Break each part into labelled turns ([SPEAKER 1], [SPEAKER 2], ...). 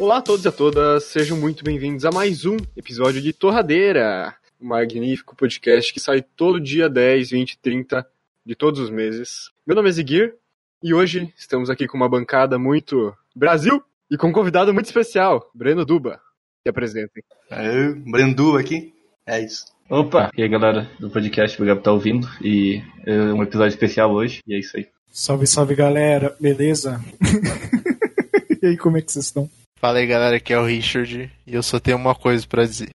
[SPEAKER 1] Olá a todos e a todas, sejam muito bem-vindos a mais um episódio de Torradeira, um magnífico podcast que sai todo dia 10, 20, 30 de todos os meses. Meu nome é Ziguir e hoje estamos aqui com uma bancada muito Brasil e com um convidado muito especial, Breno Duba. Se apresentem.
[SPEAKER 2] É, Breno Duba aqui, é isso.
[SPEAKER 3] Opa, e aí galera do podcast, obrigado por estar ouvindo. E é um episódio especial hoje, e é isso aí.
[SPEAKER 4] Salve, salve galera, beleza? e aí, como é que vocês estão?
[SPEAKER 5] Fala aí galera, aqui é o Richard e eu só tenho uma coisa pra dizer.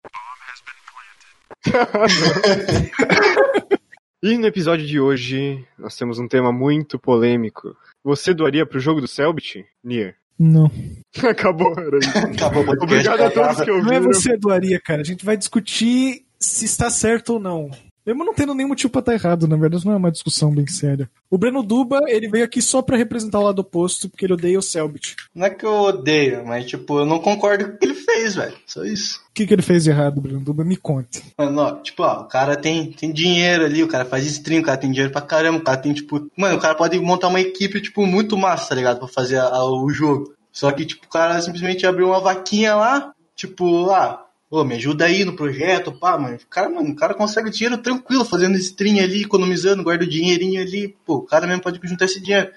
[SPEAKER 1] e no episódio de hoje, nós temos um tema muito polêmico. Você doaria pro jogo do Selbit, Nier?
[SPEAKER 4] Não.
[SPEAKER 1] Acabou, era isso.
[SPEAKER 2] Acabou.
[SPEAKER 1] Obrigado a todos que
[SPEAKER 4] Não é
[SPEAKER 1] ouviram.
[SPEAKER 4] você doaria, cara. A gente vai discutir se está certo ou não. Mesmo não tendo nenhum motivo pra estar errado, na verdade, não é uma discussão bem séria. O Breno Duba, ele veio aqui só pra representar o lado oposto, porque ele odeia o Selbit.
[SPEAKER 2] Não é que eu odeio, mas tipo, eu não concordo com o que ele fez, velho. Só isso.
[SPEAKER 4] O que, que ele fez de errado, Breno Duba? Me conte.
[SPEAKER 2] Mano, ó, tipo, ó, o cara tem, tem dinheiro ali, o cara faz stream, o cara tem dinheiro pra caramba, o cara tem, tipo. Mano, o cara pode montar uma equipe, tipo, muito massa, tá ligado? Pra fazer a- a- o jogo. Só que, tipo, o cara simplesmente abriu uma vaquinha lá, tipo, ah, ô, me ajuda aí no projeto, pá, mano. O cara, mano, o cara consegue dinheiro tranquilo, fazendo stream ali, economizando, guarda o dinheirinho ali, pô, o cara mesmo pode juntar esse dinheiro.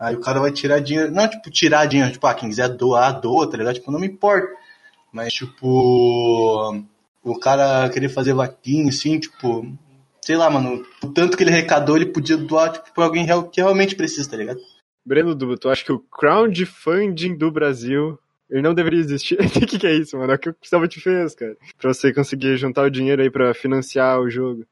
[SPEAKER 2] Aí o cara vai tirar dinheiro, não, tipo, tirar dinheiro, tipo, ah, quem quiser doar, doa, tá ligado? Tipo, não me importa. Mas, tipo, o cara querer fazer vaquinha, assim, tipo, sei lá, mano, o tanto que ele arrecadou, ele podia doar, tipo, pra alguém que realmente precisa, tá ligado?
[SPEAKER 1] Breno Duba, tu acha que o crowdfunding do Brasil ele não deveria existir? O que, que é isso, mano? É o que o Gustavo te fez, cara. Pra você conseguir juntar o dinheiro aí pra financiar o jogo.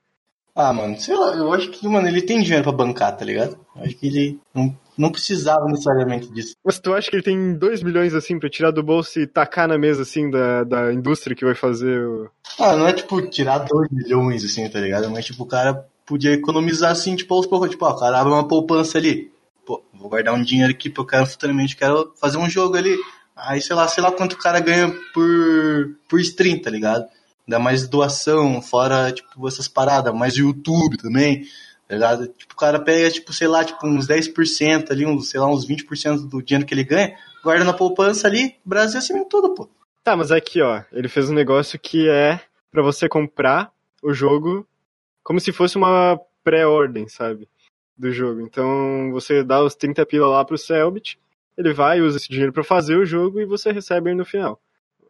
[SPEAKER 2] Ah, mano, sei lá, eu acho que, mano, ele tem dinheiro pra bancar, tá ligado? Eu acho que ele não, não precisava necessariamente disso.
[SPEAKER 1] Mas tu acha que ele tem 2 milhões assim pra tirar do bolso e tacar na mesa assim da, da indústria que vai fazer o.
[SPEAKER 2] Ah, não é tipo tirar 2 milhões, assim, tá ligado? Mas, tipo, o cara podia economizar, assim, tipo, aos poucos. Tipo, ó, o cara abre uma poupança ali. Pô, vou guardar um dinheiro aqui porque eu quero futuramente quero fazer um jogo ali. Aí, sei lá, sei lá quanto o cara ganha por, por stream, tá ligado? Dá mais doação, fora, tipo, essas paradas, mais YouTube também, tá ligado? Tipo, o cara pega, tipo, sei lá, tipo, uns 10% ali, uns, sei lá, uns 20% do dinheiro que ele ganha, guarda na poupança ali, Brasil de tudo, pô.
[SPEAKER 1] Tá, mas aqui, ó, ele fez um negócio que é pra você comprar o jogo como se fosse uma pré-ordem, sabe? Do jogo. Então você dá os 30 pila lá pro Selbit, ele vai, usa esse dinheiro pra fazer o jogo e você recebe ele no final.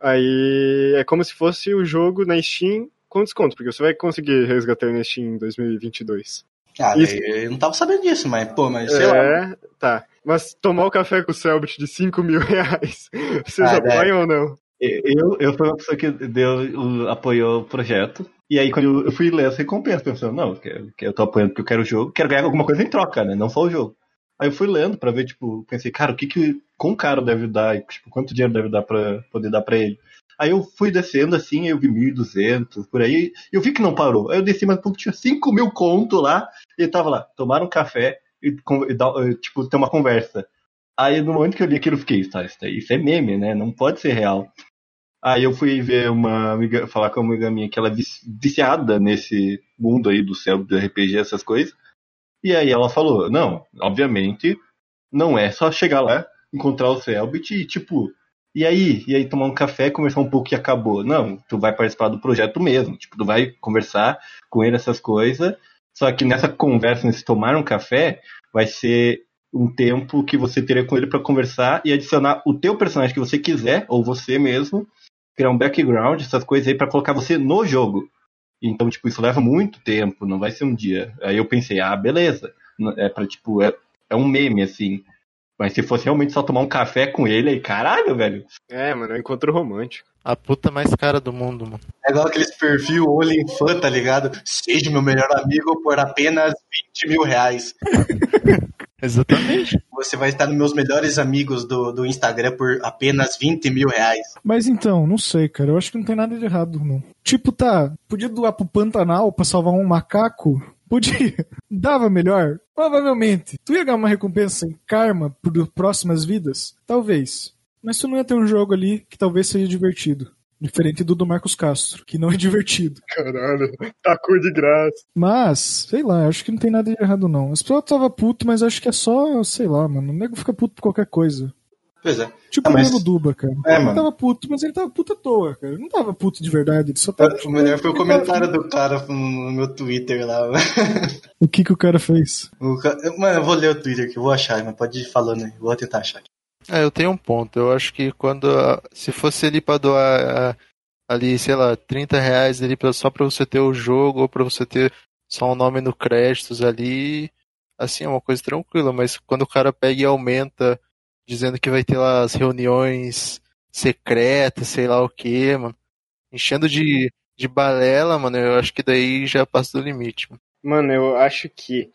[SPEAKER 1] Aí é como se fosse o jogo na Steam com desconto, porque você vai conseguir resgatar ele na Steam em 2022.
[SPEAKER 2] Ah,
[SPEAKER 1] Isso.
[SPEAKER 2] eu não tava sabendo disso, mas, pô, mas sei lá.
[SPEAKER 1] é, tá. Mas tomar o café com o Selbit de 5 mil reais, vocês
[SPEAKER 2] Ah,
[SPEAKER 1] apoiam ou não?
[SPEAKER 3] Eu, eu fui uma pessoa que deu, apoiou o projeto. E aí, quando eu fui ler as recompensas, pensando, não, eu tô apoiando porque eu quero o jogo, quero ganhar alguma coisa em troca, né? Não só o jogo. Aí eu fui lendo pra ver, tipo, pensei, cara, o que que. Quão caro deve dar? Tipo, quanto dinheiro deve dar pra poder dar pra ele? Aí eu fui descendo assim, eu vi 1.200 por aí, eu vi que não parou. Aí eu desci mais um pouco, tinha 5 mil conto lá, e tava lá, tomaram um café e, e tipo, ter uma conversa. Aí no momento que eu li aquilo, eu fiquei, tá, isso, isso é meme, né? Não pode ser real. Aí eu fui ver uma amiga, falar com uma amiga minha que ela é vici- viciada nesse mundo aí do céu, do RPG, essas coisas. E aí ela falou, não, obviamente, não é só chegar lá, encontrar o Selbit e tipo, e aí? E aí tomar um café, conversar um pouco e acabou. Não, tu vai participar do projeto mesmo. Tipo, tu vai conversar com ele essas coisas. Só que nessa conversa, nesse tomar um café, vai ser um tempo que você teria com ele para conversar e adicionar o teu personagem que você quiser, ou você mesmo, criar um background, essas coisas aí, para colocar você no jogo. Então, tipo, isso leva muito tempo, não vai ser um dia. Aí eu pensei, ah, beleza. É pra, tipo, é, é um meme, assim. Mas se fosse realmente só tomar um café com ele, aí, caralho, velho.
[SPEAKER 1] É, mano, é um encontro romântico.
[SPEAKER 5] A puta mais cara do mundo, mano.
[SPEAKER 2] É igual aqueles perfil OnlyFan, tá ligado? Seja meu melhor amigo por apenas 20 mil reais.
[SPEAKER 5] Exatamente.
[SPEAKER 2] Você vai estar nos meus melhores amigos do, do Instagram por apenas 20 mil reais.
[SPEAKER 4] Mas então, não sei, cara. Eu acho que não tem nada de errado, não. Tipo, tá, podia doar pro Pantanal pra salvar um macaco? Podia. Dava melhor? Provavelmente. Tu ia ganhar uma recompensa em karma por próximas vidas? Talvez. Mas tu não ia ter um jogo ali que talvez seja divertido. Diferente do do Marcos Castro, que não é divertido.
[SPEAKER 1] Caralho, tacou de graça.
[SPEAKER 4] Mas, sei lá, acho que não tem nada de errado, não. As pessoas tava puto, mas acho que é só, sei lá, mano. O nego fica puto por qualquer coisa.
[SPEAKER 2] Pois é.
[SPEAKER 4] Tipo
[SPEAKER 2] Ah,
[SPEAKER 4] o
[SPEAKER 2] mas-
[SPEAKER 4] Bruno Duba, cara.
[SPEAKER 2] É,
[SPEAKER 4] ele
[SPEAKER 2] mano.
[SPEAKER 4] tava puto, mas ele tava puto à toa, cara. Ele não tava puto de verdade, ele só tava.
[SPEAKER 2] O melhor foi o comentário do cara no meu Twitter lá.
[SPEAKER 4] O que que o cara fez?
[SPEAKER 2] O ca- Mano, eu vou ler o Twitter aqui, eu vou achar, mas pode ir falando aí. Vou tentar achar aqui.
[SPEAKER 5] É, eu tenho um ponto. Eu acho que quando. Se fosse ali pra doar ali, sei lá, 30 reais ali só pra você ter o jogo ou pra você ter só um nome no créditos ali, assim, é uma coisa tranquila. Mas quando o cara pega e aumenta, dizendo que vai ter lá as reuniões secretas, sei lá o que, mano. Enchendo de, de balela, mano, eu acho que daí já passa do limite, mano.
[SPEAKER 1] Mano, eu acho que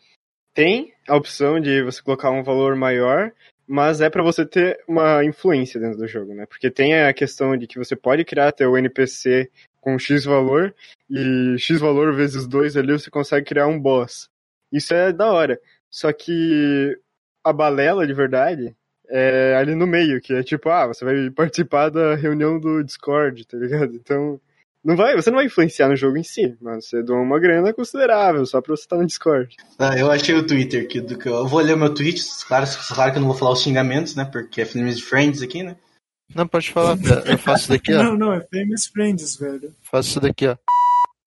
[SPEAKER 1] tem a opção de você colocar um valor maior, mas é pra você ter uma influência dentro do jogo, né? Porque tem a questão de que você pode criar teu NPC com X valor e X valor vezes 2 ali você consegue criar um boss. Isso é da hora. Só que a balela de verdade é ali no meio, que é tipo, ah, você vai participar da reunião do Discord, tá ligado? Então, não vai, você não vai influenciar no jogo em si, mas você doa uma grana considerável só pra você estar no Discord.
[SPEAKER 2] Ah, eu achei o Twitter aqui do que eu... eu vou ler o meu tweet, claro, claro que eu não vou falar os xingamentos, né? Porque é Filmes Friends aqui, né?
[SPEAKER 5] Não, pode falar, eu faço isso daqui, ó.
[SPEAKER 4] Não, não, é Famous Friends, velho.
[SPEAKER 5] Faço isso daqui, ó.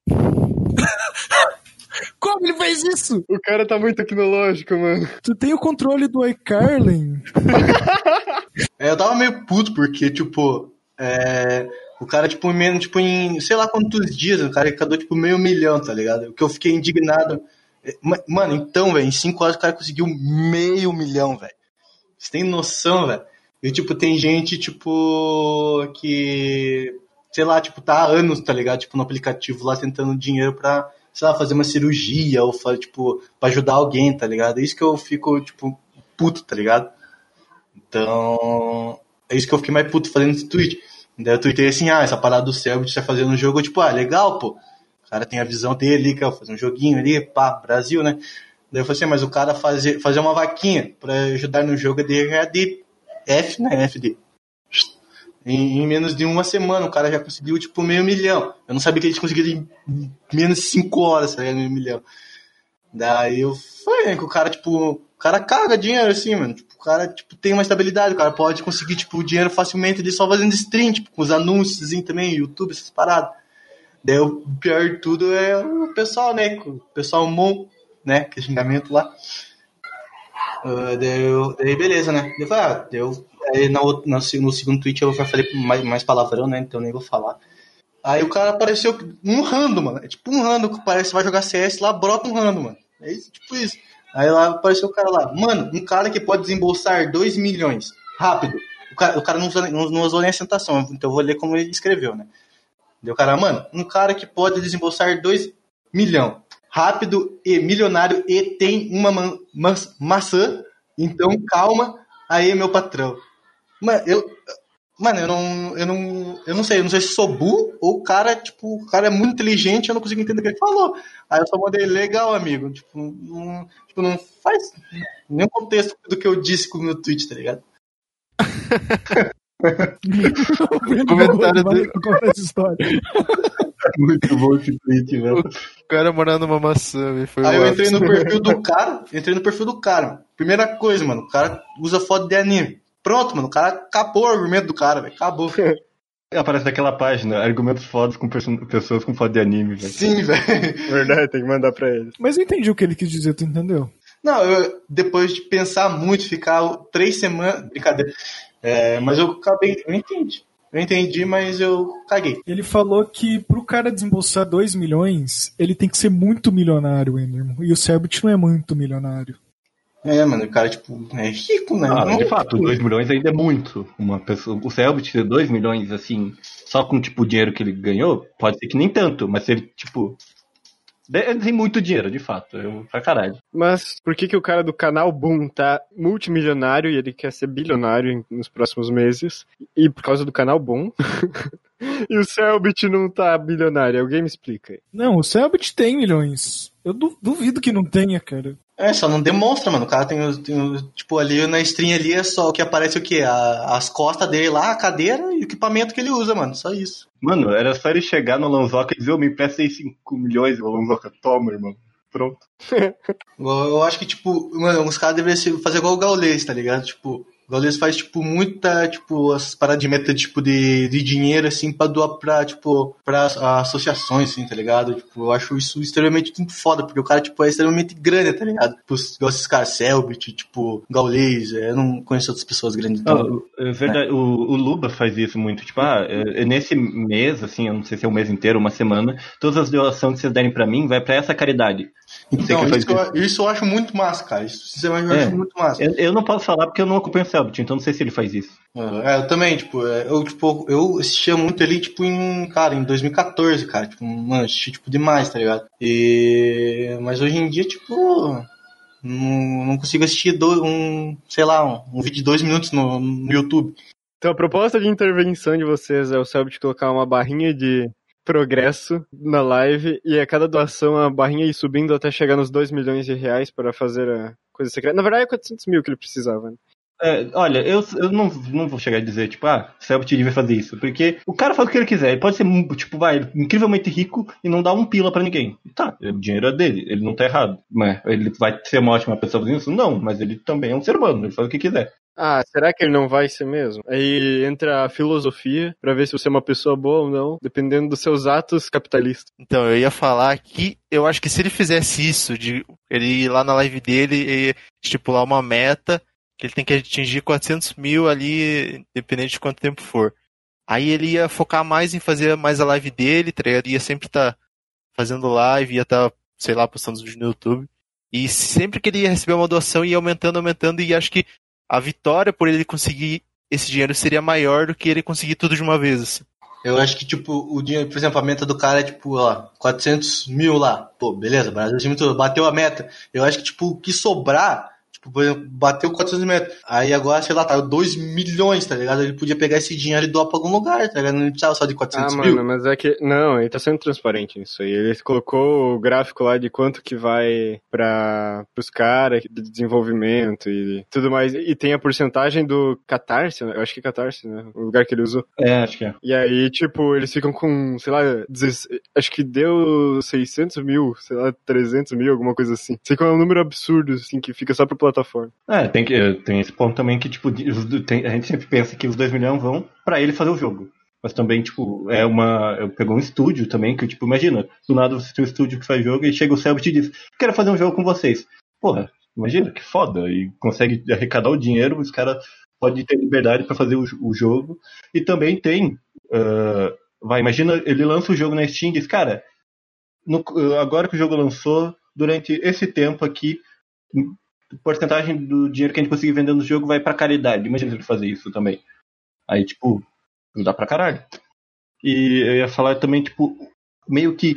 [SPEAKER 4] Como ele fez isso?
[SPEAKER 1] O cara tá muito tecnológico, mano.
[SPEAKER 4] Tu tem o controle do iCarlin?
[SPEAKER 2] É, eu tava meio puto, porque, tipo, é, o cara, tipo, menos, tipo, em sei lá quantos dias, o cara arrecadou, tipo, meio milhão, tá ligado? O que eu fiquei indignado. é, ma- Mano, então, velho, em cinco horas o cara conseguiu meio milhão, velho. Você tem noção, velho? E, tipo, tem gente, tipo, que, sei lá, tipo, tá há anos, tá ligado? Tipo, no aplicativo lá tentando dinheiro pra, sei lá, fazer uma cirurgia ou, tipo, pra ajudar alguém, tá ligado? É isso que eu fico, tipo, puto, tá ligado? Então, é isso que eu fiquei mais puto fazendo esse tweet. Daí eu tuitei assim, ah, essa parada do Selbit tá fazendo um jogo, tipo, ah, legal, pô. O cara tem a visão dele, quer fazer um joguinho ali, pá, Brasil, né? Daí eu falei assim, mas o cara fazer, fazer uma vaquinha pra ajudar no jogo de RAD F, né? FD. Em, em menos de uma semana, o cara já conseguiu, tipo, meio milhão. Eu não sabia que eles conseguiram em menos de cinco horas, tá ligado? Meio milhão. Daí eu falei, né, que o cara, tipo, o cara caga dinheiro assim, mano. Tipo, o cara, tipo, tem uma estabilidade, o cara pode conseguir, tipo, dinheiro facilmente ali só fazendo stream, tipo, com os anúncios também, YouTube, essas paradas. Daí o pior de tudo é o pessoal, né? O pessoal Mon, né? Que é xingamento lá. Uh, daí, daí beleza, né? Daí eu falei, ah, deu. Aí na, na no segundo tweet eu já falei mais, mais palavrão, né? Então nem vou falar. Aí o cara apareceu um random, mano. É tipo um random que parece que vai jogar CS lá, brota um random, mano. É isso, tipo isso. Aí lá apareceu o cara lá. Mano, um cara que pode desembolsar 2 milhões. Rápido. O cara, o cara não, usou, não, não usou nem a sentação, então eu vou ler como ele escreveu, né? Deu cara, mano, um cara que pode desembolsar 2 milhão. Rápido e milionário e tem uma ma ma maçã. Então calma aí, meu patrão. Mano, eu. Mano, eu não, eu não. Eu não sei, eu não sei se sou burro ou o cara, tipo, o cara é muito inteligente, eu não consigo entender o que ele falou. Aí eu só mandei, legal, amigo. Tipo, não, tipo, não faz nenhum contexto do que eu disse com o meu tweet, tá ligado?
[SPEAKER 5] Comentário
[SPEAKER 4] Vai
[SPEAKER 5] do-
[SPEAKER 4] contar essa história.
[SPEAKER 3] Muito bom esse tweet, velho.
[SPEAKER 5] O cara morando numa maçã, velho, foi
[SPEAKER 2] Aí
[SPEAKER 5] o
[SPEAKER 2] eu entrei no perfil do cara, entrei no perfil do cara. Primeira coisa, mano, o cara usa foto de anime. Pronto, mano, o cara acabou o argumento do cara, velho. Acabou.
[SPEAKER 3] Aparece naquela página, argumentos fodas com pessoas com foto de anime, velho.
[SPEAKER 2] Sim, velho.
[SPEAKER 1] Verdade, tem que mandar pra eles.
[SPEAKER 4] Mas eu entendi o que ele quis dizer, tu entendeu?
[SPEAKER 2] Não, eu, depois de pensar muito, ficar três semanas. Brincadeira. É, mas eu acabei. Eu entendi. Eu entendi, mas eu caguei.
[SPEAKER 4] Ele falou que pro cara desembolsar 2 milhões, ele tem que ser muito milionário, Enderman. E o Selbit não é muito milionário.
[SPEAKER 2] É, mano, o cara, tipo, é rico, né?
[SPEAKER 3] Ah,
[SPEAKER 2] Não-
[SPEAKER 3] de fato, 2 milhões ainda é muito. Uma pessoa, o Selbit ter 2 milhões, assim, só com tipo, o dinheiro que ele ganhou, pode ser que nem tanto, mas se ele, tipo. Ele tem muito dinheiro, de fato. Eu, pra caralho.
[SPEAKER 1] Mas por que, que o cara do canal Boom tá multimilionário e ele quer ser bilionário em- nos próximos meses? E por causa do canal Boom? e o Selbit não tá bilionário? Alguém me explica aí.
[SPEAKER 4] Não, o Selbit tem milhões. Eu du- duvido que não tenha, cara.
[SPEAKER 2] É, só não demonstra, mano. O cara tem, o- tem tipo, ali na stream ali é só o que aparece o quê? A- as costas dele lá, a cadeira e o equipamento que ele usa, mano. Só isso.
[SPEAKER 3] Mano, era só ele chegar no Lanzoca e dizer, eu me empresta aí 5 milhões, o Lanzoca, toma, irmão. Pronto.
[SPEAKER 2] Eu, eu acho que, tipo, mano, os caras deveriam fazer igual o Gaulês, tá ligado? Tipo, Gaules faz, tipo, muita, tipo, as paradas de meta, tipo, de, de dinheiro, assim, pra doar pra, tipo, pra associações, assim, tá ligado? Tipo, eu acho isso extremamente muito foda, porque o cara, tipo, é extremamente grande, tá ligado? Tipo, igual esses caras, Selbit, tipo, Gaules, eu não conheço outras pessoas grandes. Então,
[SPEAKER 3] Ah, é verdade, o, o Luba faz isso muito. Tipo, ah, é- é nesse mês, assim, eu não sei se é um mês inteiro, uma semana, todas as doações que vocês derem pra mim vai pra essa caridade.
[SPEAKER 2] Então isso, eu, isso eu acho muito massa, cara. Isso, sinceramente, eu
[SPEAKER 3] É.
[SPEAKER 2] acho muito massa.
[SPEAKER 3] Eu, eu não posso falar porque eu não acompanho o Selbit, então não sei se ele faz isso.
[SPEAKER 2] É, eu também, tipo, é, eu, tipo, eu assistia muito ele, tipo, em, cara, em 2014, cara, tipo, mano, assisti, tipo, demais, tá ligado? E, mas hoje em dia, tipo, não, não consigo assistir do- um, sei lá, um, um vídeo de dois minutos no, no YouTube.
[SPEAKER 1] Então a proposta de intervenção de vocês é o Selbit colocar uma barrinha de progresso na live e a cada doação a barrinha ir subindo até chegar nos 2 milhões de reais para fazer a coisa secreta. Na verdade é 400 mil que ele precisava. Né?
[SPEAKER 3] É, olha, eu, eu não, não vou chegar a dizer, tipo, ah, o Selbit devia fazer isso. Porque o cara faz o que ele quiser. Ele pode ser, tipo, vai, incrivelmente rico e não dar um pila pra ninguém. Tá, o dinheiro é dele, ele não tá errado. Mas ele vai ser uma ótima pessoa fazendo isso? Não, mas ele também é um ser humano, ele faz o que quiser.
[SPEAKER 1] Ah, será que ele não vai ser mesmo? Aí entra a filosofia pra ver se você é uma pessoa boa ou não, dependendo dos seus atos capitalistas.
[SPEAKER 5] Então, eu ia falar que eu acho que se ele fizesse isso, de ele ir lá na live dele e estipular uma meta, que ele tem que atingir 400 mil ali, independente de quanto tempo for. Aí ele ia focar mais em fazer mais a live dele, tá ligado? Ia sempre estar fazendo live, ia estar, sei lá, postando os vídeos no YouTube. E sempre que ele ia receber uma doação, ia aumentando, aumentando, e acho que a vitória por ele conseguir esse dinheiro seria maior do que ele conseguir tudo de uma vez, assim.
[SPEAKER 2] Eu acho que, tipo, o dinheiro, por exemplo, a meta do cara é, tipo, ó, 400 mil lá. Pô, beleza, Brasil time todo, bateu a meta. Eu acho que, tipo, o que sobrar, tipo, por exemplo, bateu 400 metros. Aí agora, sei lá, tá 2 milhões, tá ligado? Ele podia pegar esse dinheiro e doar pra algum lugar, tá ligado? Não precisava só de 400
[SPEAKER 1] Ah,
[SPEAKER 2] mil.
[SPEAKER 1] mano, mas é que. Não, ele tá sendo transparente nisso aí. Ele colocou o gráfico lá de quanto que vai para pros caras de desenvolvimento e tudo mais. E tem a porcentagem do Catarse, né? eu acho que é Catarse, né? O lugar que ele usou.
[SPEAKER 3] É, acho que é.
[SPEAKER 1] E aí, tipo, eles ficam com, sei lá, 16 acho que deu 600 mil, sei lá, 300 mil, alguma coisa assim. Sei que é um número absurdo, assim, que fica só pra plataforma.
[SPEAKER 3] É, tem, que, tem esse ponto também que, tipo, tem- a gente sempre pensa que os 2 milhões vão pra ele fazer o jogo. Mas também, tipo, é uma. Eu pegou um estúdio também, que, tipo, imagina, do nada você tem um estúdio que faz jogo e chega o Selbit e diz, quero fazer um jogo com vocês. Porra, imagina, que foda. E consegue arrecadar o dinheiro, os caras podem ter liberdade pra fazer o, o jogo. E também tem. ah, vai, imagina, ele lança o jogo na Steam e diz, cara, no- agora que o jogo lançou, durante esse tempo aqui, porcentagem do dinheiro que a gente conseguir vendendo o jogo vai pra caridade. Imagina ele fazer isso também. Aí, tipo, dá pra caralho. E eu ia falar também, tipo, meio que.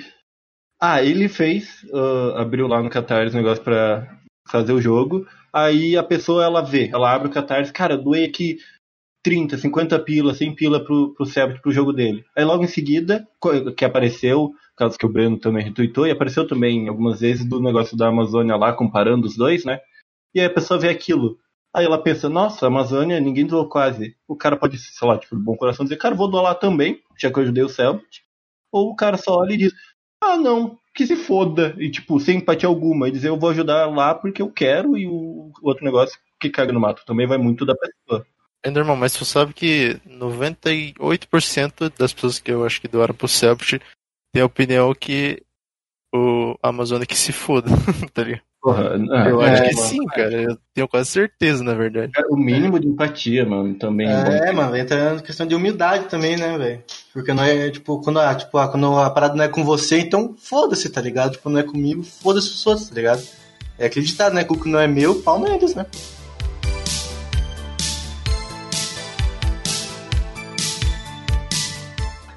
[SPEAKER 3] Ah, ele fez, ah, abriu lá no Catarse o negócio pra fazer o jogo. Aí a pessoa, ela vê, ela abre o Catarse, cara, doei aqui 30, 50 pila, 100 pila pro, pro Sebit, pro jogo dele. Aí logo em seguida, que apareceu, caso que o Breno também retweetou, e apareceu também algumas vezes do negócio da Amazônia lá, comparando os dois, né? E aí a pessoa vê aquilo. Aí ela pensa, nossa, Amazônia, ninguém doou quase. O cara pode, sei lá, tipo, de bom coração dizer, cara, vou doar lá também, já que eu ajudei o Selbit. Ou o cara só olha e diz, ah, não, que se foda. E, tipo, sem empatia alguma. E dizer, eu vou ajudar lá porque eu quero, e o outro negócio que caga no mato também vai muito da pessoa.
[SPEAKER 5] É normal, mas tu sabe que 98% das pessoas que eu acho que doaram pro Celtic tem a opinião que o Amazônia que se foda, tá ligado?
[SPEAKER 3] Porra,
[SPEAKER 5] Eu
[SPEAKER 3] é,
[SPEAKER 5] acho que
[SPEAKER 3] mano.
[SPEAKER 5] sim, cara. Eu tenho quase certeza, na verdade.
[SPEAKER 3] É o mínimo de empatia, mano, também. é bom.
[SPEAKER 2] É, mano, entra na questão de humildade também, né, velho? Porque não é, tipo, quando a, tipo, ah, quando a parada não é com você, então foda-se, tá ligado? Tipo, não é comigo, foda-se os outros, tá ligado? É acreditar, né? Que o que não é meu, pau neles, né?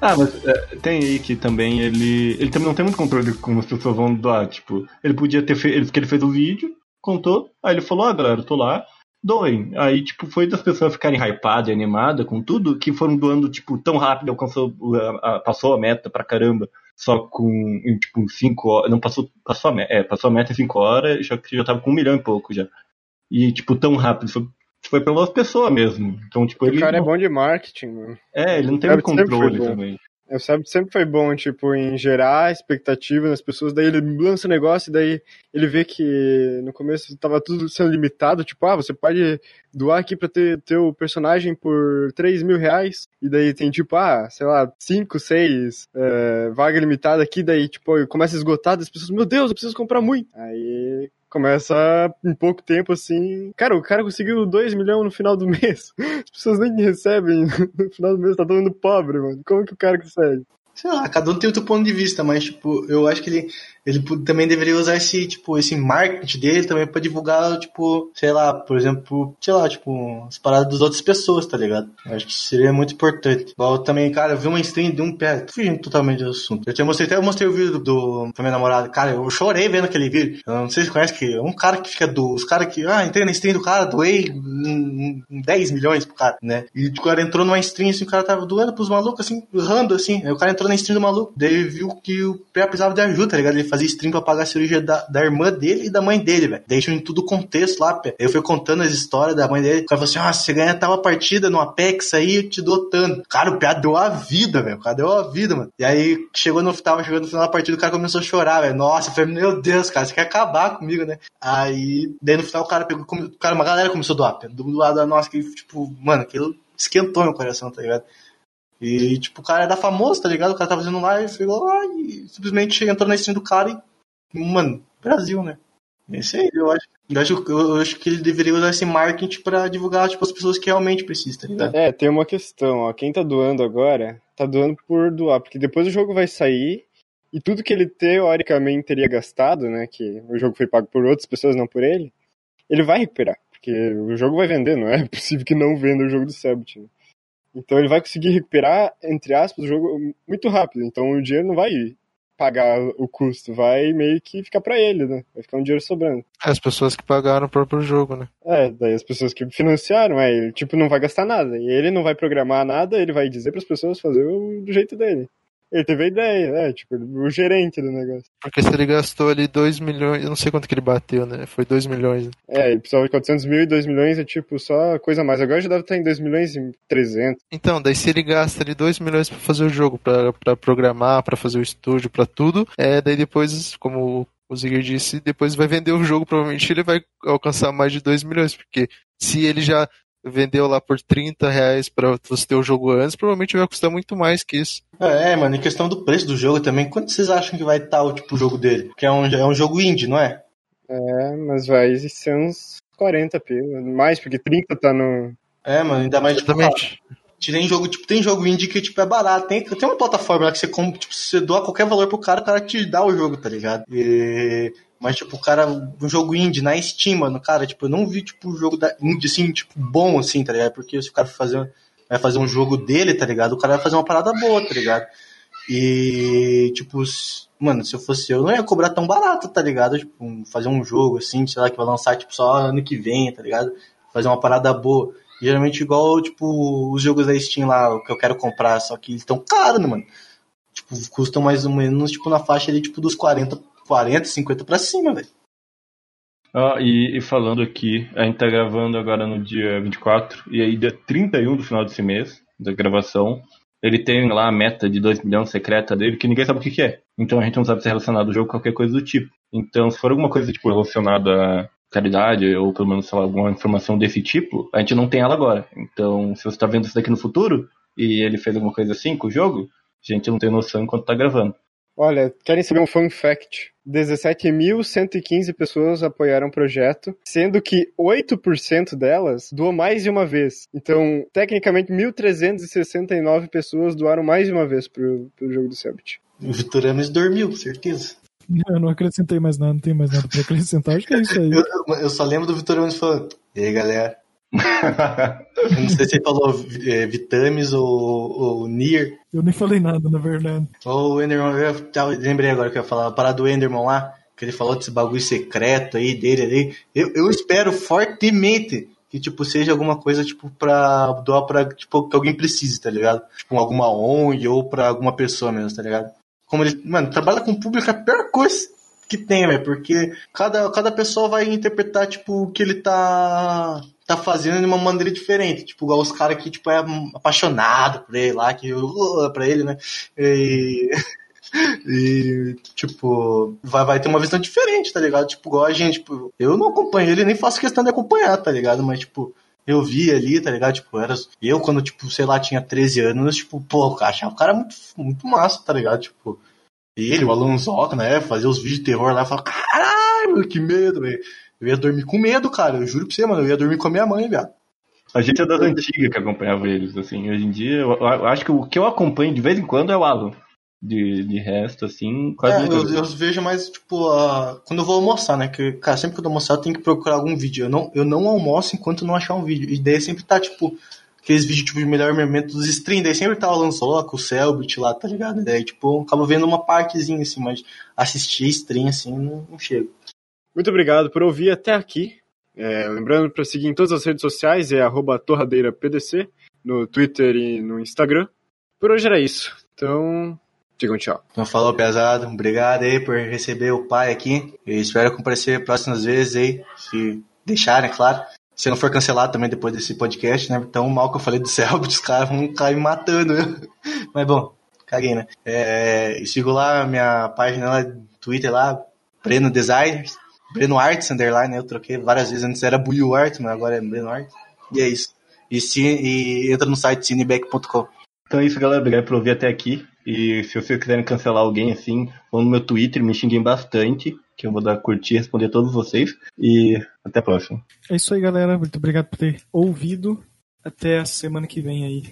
[SPEAKER 3] Ah, mas é, tem aí que também ele. Ele também não tem muito controle de como as pessoas vão doar. Tipo, ele podia ter feito. Ele, que ele fez o vídeo, contou, aí ele falou, ah, galera, tô lá, doem. Aí, tipo, foi das pessoas ficarem hypadas e animadas com tudo, que foram doando, tipo, tão rápido, alcançou, a- a- passou a meta pra caramba. Só com, em, tipo, 5 horas. Não, passou, passou a meta. É, passou a meta em 5 horas, já, já tava com um milhão e pouco já. E, tipo, tão rápido. Foi, foi pelas pessoas mesmo. Então, tipo, ele.
[SPEAKER 1] O cara é bom de marketing, mano.
[SPEAKER 3] é, ele não tem
[SPEAKER 1] Sabe,
[SPEAKER 3] controle também.
[SPEAKER 1] O Sabit sempre foi bom, tipo, em gerar expectativa nas pessoas, daí ele lança o negócio, e daí ele vê que no começo tava tudo sendo limitado, tipo, ah, você pode doar aqui pra ter teu personagem por 3 mil reais, e daí tem tipo, ah, sei lá, 5, 6 é, vaga limitada aqui, daí tipo, começa a esgotar, das pessoas, meu Deus, eu preciso comprar muito. Aí começa em pouco tempo assim. Cara, o cara conseguiu 2 milhões no final do mês. As pessoas nem recebem no final do mês, tá todo mundo pobre, mano. Como que o cara consegue?
[SPEAKER 2] Sei lá, cada um tem outro ponto de vista, mas, tipo, eu acho que ele, ele também deveria usar esse, tipo, esse marketing dele também pra divulgar, tipo, sei lá, por exemplo, sei lá, tipo, as paradas das outras pessoas, tá ligado? Acho que seria muito importante. Igual também, cara, eu vi uma stream de um pé, fugindo totalmente do assunto. Eu te mostrei, até eu mostrei o vídeo do, do pra minha namorada. Cara, eu chorei vendo aquele vídeo. Eu não sei se conhece, que é um cara que fica do, os caras que, ah, entrei na stream do cara, doei em, em 10 milhões pro cara, né? E o cara entrou numa stream, assim, o cara tava doando pros malucos, assim, urrando, assim. Aí o cara entrou na stream do maluco, daí viu que o pé precisava de ajuda, tá ligado? Ele fazia stream pra pagar a cirurgia da, da irmã dele e da mãe dele, velho. Deixam em tudo contexto lá, pé. Eu fui contando as histórias da mãe dele. O cara falou assim: ah, você ganha tal partida no Apex aí, eu te dou tanto. Cara, o pé deu a vida, velho. O cara deu a vida, mano. E aí chegou no final, chegou no final da partida, o cara começou a chorar, velho. Nossa, falei, meu Deus, cara, você quer acabar comigo, né? Aí, daí no final o cara pegou, cara, uma galera começou a doar, pé. Do lado da nossa, que, tipo, mano, aquilo esquentou meu coração, tá ligado? E, tipo, o cara era famoso, tá ligado? O cara tava fazendo live, lá e simplesmente entrou na stream do cara e, mano, Brasil, né? Esse aí, eu acho, eu acho, eu acho que ele deveria usar esse marketing pra divulgar, tipo, as pessoas que realmente precisam, tá?
[SPEAKER 1] É, tem uma questão, ó. Quem tá doando agora, tá doando por doar, porque depois o jogo vai sair e tudo que ele teoricamente teria gastado, né, que o jogo foi pago por outras pessoas, não por ele, ele vai recuperar, porque o jogo vai vender, não é possível que não venda o jogo do Sabit, né? Então ele vai conseguir recuperar, entre aspas, o jogo muito rápido. Então o dinheiro não vai pagar o custo, vai meio que ficar para ele, né? Vai ficar um dinheiro sobrando.
[SPEAKER 5] As pessoas que pagaram o próprio jogo, né?
[SPEAKER 1] É, daí as pessoas que financiaram, é, ele tipo não vai gastar nada. E ele não vai programar nada, ele vai dizer para as pessoas fazer o, do jeito dele. Ele teve a ideia, né? Tipo, o gerente do negócio.
[SPEAKER 5] Porque se ele gastou ali 2 milhões, eu não sei quanto que ele bateu, né? Foi 2 milhões.
[SPEAKER 1] É, ele precisava de 400 mil e 2 milhões é tipo só coisa a mais. Agora já deve estar em 2 milhões e 300.
[SPEAKER 5] Então, daí se ele gasta ali 2 milhões pra fazer o jogo, pra, pra programar, pra fazer o estúdio, pra tudo, é, daí depois, como o Zigger disse, depois vai vender o jogo, provavelmente ele vai alcançar mais de 2 milhões, porque se ele já vendeu lá por 30 reais pra você ter o jogo antes, provavelmente vai custar muito mais que isso.
[SPEAKER 2] É, mano, em questão do preço do jogo também, quanto vocês acham que vai estar o tipo o jogo dele? Porque é um, é um jogo indie, não é?
[SPEAKER 1] É, mas vai ser uns 40 pila. Mais, porque 30 tá no.
[SPEAKER 2] É, mano, ainda mais tipo,
[SPEAKER 5] Exatamente.
[SPEAKER 2] tem jogo, tipo, tem jogo indie que tipo, é barato. Tem, tem uma plataforma lá que você compra, tipo, você doa qualquer valor pro cara, o cara te dá o jogo, tá ligado? E... Mas, tipo, o cara, um jogo indie na Steam, mano, cara, tipo, eu não vi, tipo, um jogo da indie, assim, tipo, bom, assim, tá ligado? Porque se o cara fazer, vai fazer um jogo dele, tá ligado? O cara vai fazer uma parada boa, tá ligado? E, tipo, mano, se eu fosse eu, não ia cobrar tão barato, tá ligado? Tipo, fazer um jogo, assim, sei lá, que vai lançar, tipo, só ano que vem, tá ligado? Fazer uma parada boa. Geralmente, igual, tipo, os jogos da Steam lá, que eu quero comprar, só que eles estão caros, né, mano? Tipo, custam mais ou menos, tipo, na faixa ali, tipo, dos 40 40, 50 pra cima, velho.
[SPEAKER 3] Ah, e, e, falando aqui, a gente tá gravando agora no dia 24, e aí dia 31 do final desse mês, da gravação, ele tem lá a meta de 2 milhões secreta dele, que ninguém sabe o que, que, é. Então a gente não sabe se é relacionado ao jogo qualquer coisa do tipo. Então, se for alguma coisa tipo relacionada à caridade, ou pelo menos lá, alguma informação desse tipo, a gente não tem ela agora. Então, se você tá vendo isso daqui no futuro, e ele fez alguma coisa assim com o jogo, a gente não tem noção enquanto tá gravando.
[SPEAKER 1] Olha, querem saber um fun fact? 17.115 pessoas apoiaram o projeto, sendo que 8% delas doou mais de uma vez. Então, tecnicamente, 1.369 pessoas doaram mais de uma vez pro, pro jogo do Summit.
[SPEAKER 2] O Vitor Ames dormiu, certeza.
[SPEAKER 4] Eu não acrescentei mais nada, não tem mais nada pra acrescentar. Acho que é isso aí.
[SPEAKER 2] Eu, eu só lembro do Vitor Ames falando: E aí, galera? Eu não sei se ele falou é, Vitamis ou, ou Nier.
[SPEAKER 4] Eu nem falei nada, na verdade.
[SPEAKER 2] Ou o Enderman, eu, eu lembrei agora que eu ia falar, a parada do Enderman lá, que ele falou desse bagulho secreto aí dele ali. Eu, eu espero fortemente que, tipo, seja alguma coisa, tipo, pra doar pra, tipo, que alguém precise, tá ligado? Tipo, alguma ONG ou pra alguma pessoa mesmo, tá ligado? Como ele, mano, trabalha com público é a pior coisa que tem, velho, porque cada, cada pessoa vai interpretar, tipo, o que ele tá tá fazendo de uma maneira diferente. Tipo, igual os caras que, tipo, é apaixonado por ele lá, que uh, pra ele, né? E. E, tipo, vai, vai ter uma visão diferente, tá ligado? Tipo, igual a gente, tipo, eu não acompanho ele, nem faço questão de acompanhar, tá ligado? Mas, tipo, eu vi ali, tá ligado? Tipo, era. Eu, quando, tipo, sei lá, tinha 13 anos, tipo, pô, eu achava o cara muito, muito massa, tá ligado? Tipo, ele, o Alonso, né? Fazia os vídeos de terror lá e falava, caralho, que medo, velho. Eu ia dormir com medo, cara. Eu juro pra você, mano. Eu ia dormir com a minha mãe, viado.
[SPEAKER 3] A gente é das antigas que acompanhava eles, assim. Hoje em dia, eu, eu acho que o que eu acompanho de vez em quando é o Alan. De, de resto, assim, quase
[SPEAKER 2] é, eu, eu, vejo mais, tipo, uh, quando eu vou almoçar, né? Que, cara, sempre que eu vou almoçar, eu tenho que procurar algum vídeo. Eu não, eu não almoço enquanto não achar um vídeo. E daí sempre tá, tipo, aqueles vídeos, tipo, de melhor momento dos stream. Daí sempre tá o Alan com o Selbit lá, tá ligado? Daí, tipo, acabo vendo uma partezinha, assim, mas assistir stream, assim, não, não chego.
[SPEAKER 1] Muito obrigado por ouvir até aqui. É, lembrando para seguir em todas as redes sociais, é torradeirapdc, no Twitter e no Instagram. Por hoje era isso. Então, digam tchau.
[SPEAKER 2] Então falou, pesado. Obrigado aí por receber o pai aqui. Eu espero comparecer próximas vezes aí, se deixarem, claro. Se não for cancelado também depois desse podcast, né? Então, mal que eu falei do Selbit, os caras vão cair me matando. Mas bom, caguei, né? É, sigo lá minha página lá, Twitter lá, Breno Designers. Breno Arts, underline, né? eu troquei várias vezes. Antes era Buiu Art, mas agora é Breno Arts. E é isso. E, e entra no site cineback.com.
[SPEAKER 3] Então é isso, galera. Obrigado por ouvir até aqui. E se vocês quiserem cancelar alguém assim, vão no meu Twitter, me xinguem bastante, que eu vou dar curtir e responder todos vocês. E até a próxima.
[SPEAKER 4] É isso aí, galera. Muito obrigado por ter ouvido. Até a semana que vem aí.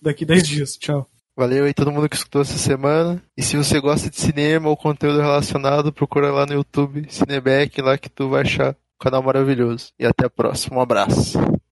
[SPEAKER 4] Daqui 10 dias. Tchau.
[SPEAKER 5] Valeu aí todo mundo que escutou essa semana. E se você gosta de cinema ou conteúdo relacionado, procura lá no YouTube Cineback, lá que tu vai achar um canal maravilhoso. E até a próxima. Um abraço.